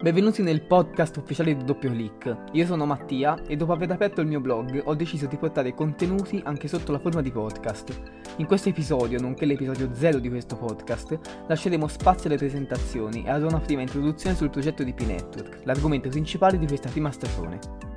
Benvenuti nel podcast ufficiale di Doppio Click. Io sono Mattia e dopo aver aperto il mio blog ho deciso di portare contenuti anche sotto la forma di podcast. In questo episodio, nonché l'episodio 0 di questo podcast, lasceremo spazio alle presentazioni e ad una prima introduzione sul progetto di P-Network, l'argomento principale di questa prima stagione.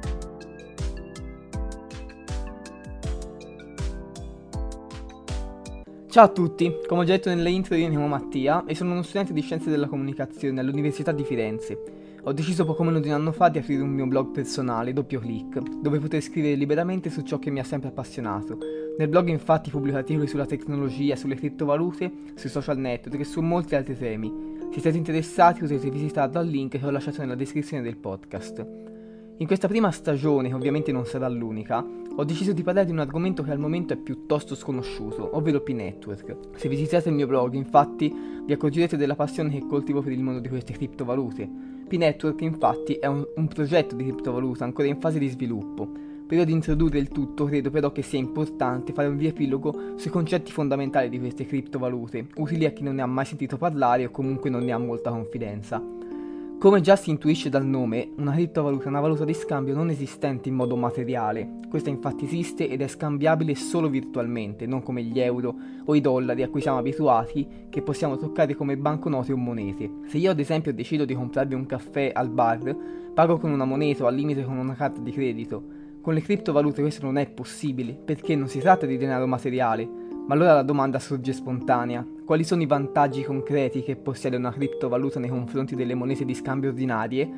Ciao a tutti, come ho già detto nelle intro io mi chiamo Mattia e sono uno studente di Scienze della Comunicazione all'Università di Firenze. Ho deciso poco meno di un anno fa di aprire un mio blog personale, doppio click, dove poter scrivere liberamente su ciò che mi ha sempre appassionato. Nel blog infatti pubblico articoli sulla tecnologia, sulle criptovalute, sui social network e su molti altri temi. Se siete interessati potete visitarlo al link che ho lasciato nella descrizione del podcast. In questa prima stagione, che ovviamente non sarà l'unica, ho deciso di parlare di un argomento che al momento è piuttosto sconosciuto, ovvero P-Network. Se visitate il mio blog, infatti, vi accorgerete della passione che coltivo per il mondo di queste criptovalute. P-Network, infatti, è un, un progetto di criptovaluta ancora in fase di sviluppo. Prima di introdurre il tutto, credo però che sia importante fare un riepilogo sui concetti fondamentali di queste criptovalute, utili a chi non ne ha mai sentito parlare o comunque non ne ha molta confidenza. Come già si intuisce dal nome, una criptovaluta è una valuta di scambio non esistente in modo materiale. Questa infatti esiste ed è scambiabile solo virtualmente, non come gli euro o i dollari a cui siamo abituati, che possiamo toccare come banconote o monete. Se io ad esempio decido di comprarvi un caffè al bar, pago con una moneta o al limite con una carta di credito. Con le criptovalute questo non è possibile, perché non si tratta di denaro materiale, ma allora la domanda sorge spontanea. Quali sono i vantaggi concreti che possiede una criptovaluta nei confronti delle monete di scambio ordinarie?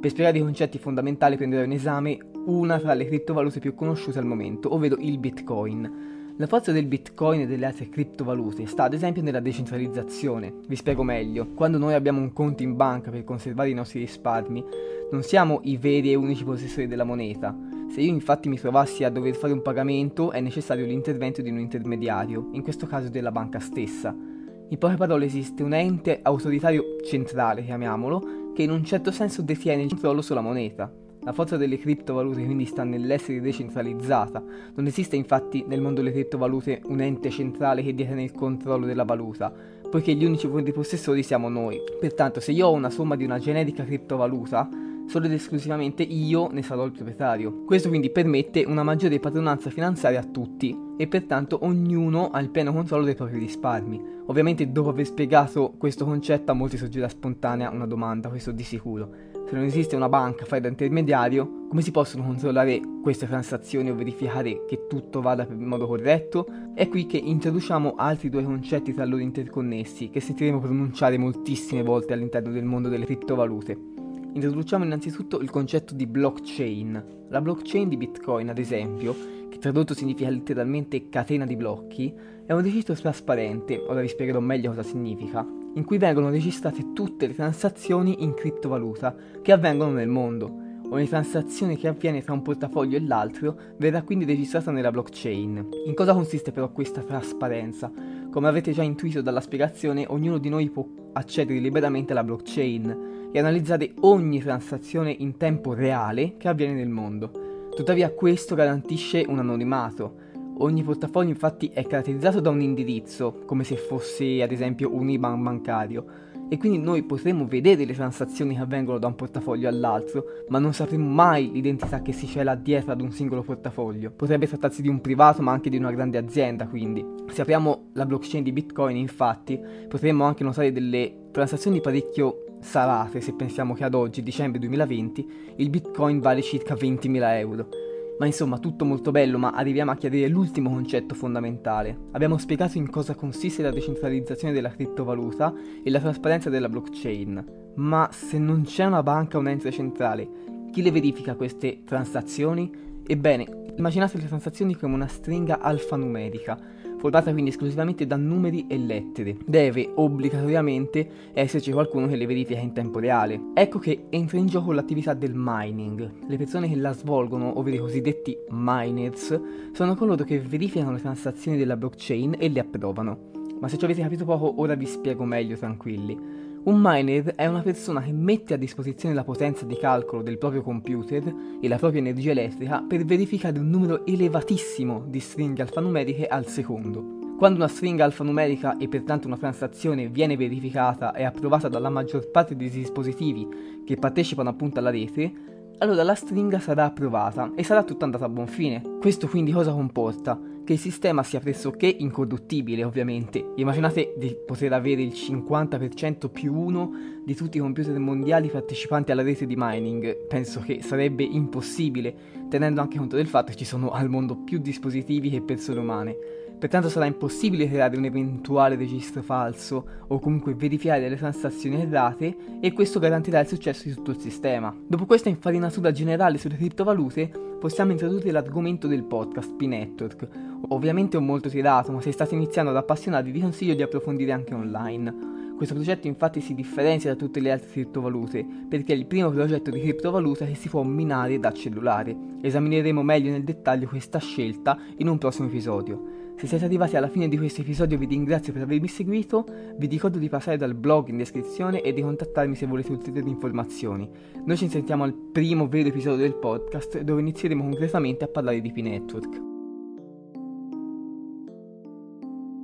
Per spiegare i concetti fondamentali prenderò in esame una tra le criptovalute più conosciute al momento, ovvero il Bitcoin. La forza del Bitcoin e delle altre criptovalute sta ad esempio nella decentralizzazione. Vi spiego meglio. Quando noi abbiamo un conto in banca per conservare i nostri risparmi, non siamo i veri e unici possessori della moneta, se io infatti mi trovassi a dover fare un pagamento è necessario l'intervento di un intermediario, in questo caso della banca stessa. In poche parole esiste un ente autoritario centrale, chiamiamolo, che in un certo senso detiene il controllo sulla moneta. La forza delle criptovalute quindi sta nell'essere decentralizzata. Non esiste infatti nel mondo delle criptovalute un ente centrale che detiene il controllo della valuta, poiché gli unici possessori siamo noi. Pertanto se io ho una somma di una generica criptovaluta, solo ed esclusivamente io ne sarò il proprietario. Questo quindi permette una maggiore padronanza finanziaria a tutti e pertanto ognuno ha il pieno controllo dei propri risparmi. Ovviamente dopo aver spiegato questo concetto a molti sorgerà spontanea una domanda, questo di sicuro. Se non esiste una banca fare da intermediario, come si possono controllare queste transazioni o verificare che tutto vada in modo corretto? È qui che introduciamo altri due concetti tra loro interconnessi che sentiremo pronunciare moltissime volte all'interno del mondo delle criptovalute. Introduciamo innanzitutto il concetto di blockchain. La blockchain di Bitcoin, ad esempio, che tradotto significa letteralmente catena di blocchi, è un registro trasparente, ora vi spiegherò meglio cosa significa, in cui vengono registrate tutte le transazioni in criptovaluta che avvengono nel mondo. Ogni transazione che avviene tra un portafoglio e l'altro verrà quindi registrata nella blockchain. In cosa consiste però questa trasparenza? Come avete già intuito dalla spiegazione, ognuno di noi può accedere liberamente alla blockchain e analizzare ogni transazione in tempo reale che avviene nel mondo. Tuttavia questo garantisce un anonimato. Ogni portafoglio infatti è caratterizzato da un indirizzo, come se fosse ad esempio un IBAN bancario, e quindi noi potremo vedere le transazioni che avvengono da un portafoglio all'altro, ma non sapremo mai l'identità che si cela dietro ad un singolo portafoglio. Potrebbe trattarsi di un privato, ma anche di una grande azienda, quindi. Se apriamo la blockchain di Bitcoin, infatti, potremo anche notare delle transazioni parecchio salate se pensiamo che ad oggi, dicembre 2020, il bitcoin vale circa 20.000 euro. Ma insomma, tutto molto bello, ma arriviamo a chiarire l'ultimo concetto fondamentale. Abbiamo spiegato in cosa consiste la decentralizzazione della criptovaluta e la trasparenza della blockchain. Ma se non c'è una banca o un ente centrale, chi le verifica queste transazioni? Ebbene, immaginate le transazioni come una stringa alfanumerica formata quindi esclusivamente da numeri e lettere. Deve obbligatoriamente esserci qualcuno che le verifica in tempo reale. Ecco che entra in gioco l'attività del mining. Le persone che la svolgono, ovvero i cosiddetti miners, sono coloro che verificano le transazioni della blockchain e le approvano. Ma se ci avete capito poco, ora vi spiego meglio tranquilli. Un miner è una persona che mette a disposizione la potenza di calcolo del proprio computer e la propria energia elettrica per verificare un numero elevatissimo di stringhe alfanumeriche al secondo. Quando una stringa alfanumerica e pertanto una transazione viene verificata e approvata dalla maggior parte dei dispositivi che partecipano appunto alla rete, allora la stringa sarà approvata e sarà tutta andata a buon fine. Questo quindi cosa comporta? Che il sistema sia pressoché incorruttibile, ovviamente. Immaginate di poter avere il 50% più 1 di tutti i computer mondiali partecipanti alla rete di mining. Penso che sarebbe impossibile, tenendo anche conto del fatto che ci sono al mondo più dispositivi che persone umane. Pertanto sarà impossibile creare un eventuale registro falso o comunque verificare delle transazioni errate e questo garantirà il successo di tutto il sistema. Dopo questa infarinatura generale sulle criptovalute, possiamo introdurre l'argomento del podcast P-Network. Ovviamente ho molto tirato, ma se state iniziando ad appassionarvi vi consiglio di approfondire anche online. Questo progetto infatti si differenzia da tutte le altre criptovalute perché è il primo progetto di criptovaluta che si può minare da cellulare. Esamineremo meglio nel dettaglio questa scelta in un prossimo episodio. Se siete arrivati alla fine di questo episodio vi ringrazio per avermi seguito, vi ricordo di passare dal blog in descrizione e di contattarmi se volete ulteriori informazioni. Noi ci sentiamo al primo vero episodio del podcast dove inizieremo concretamente a parlare di P-Network.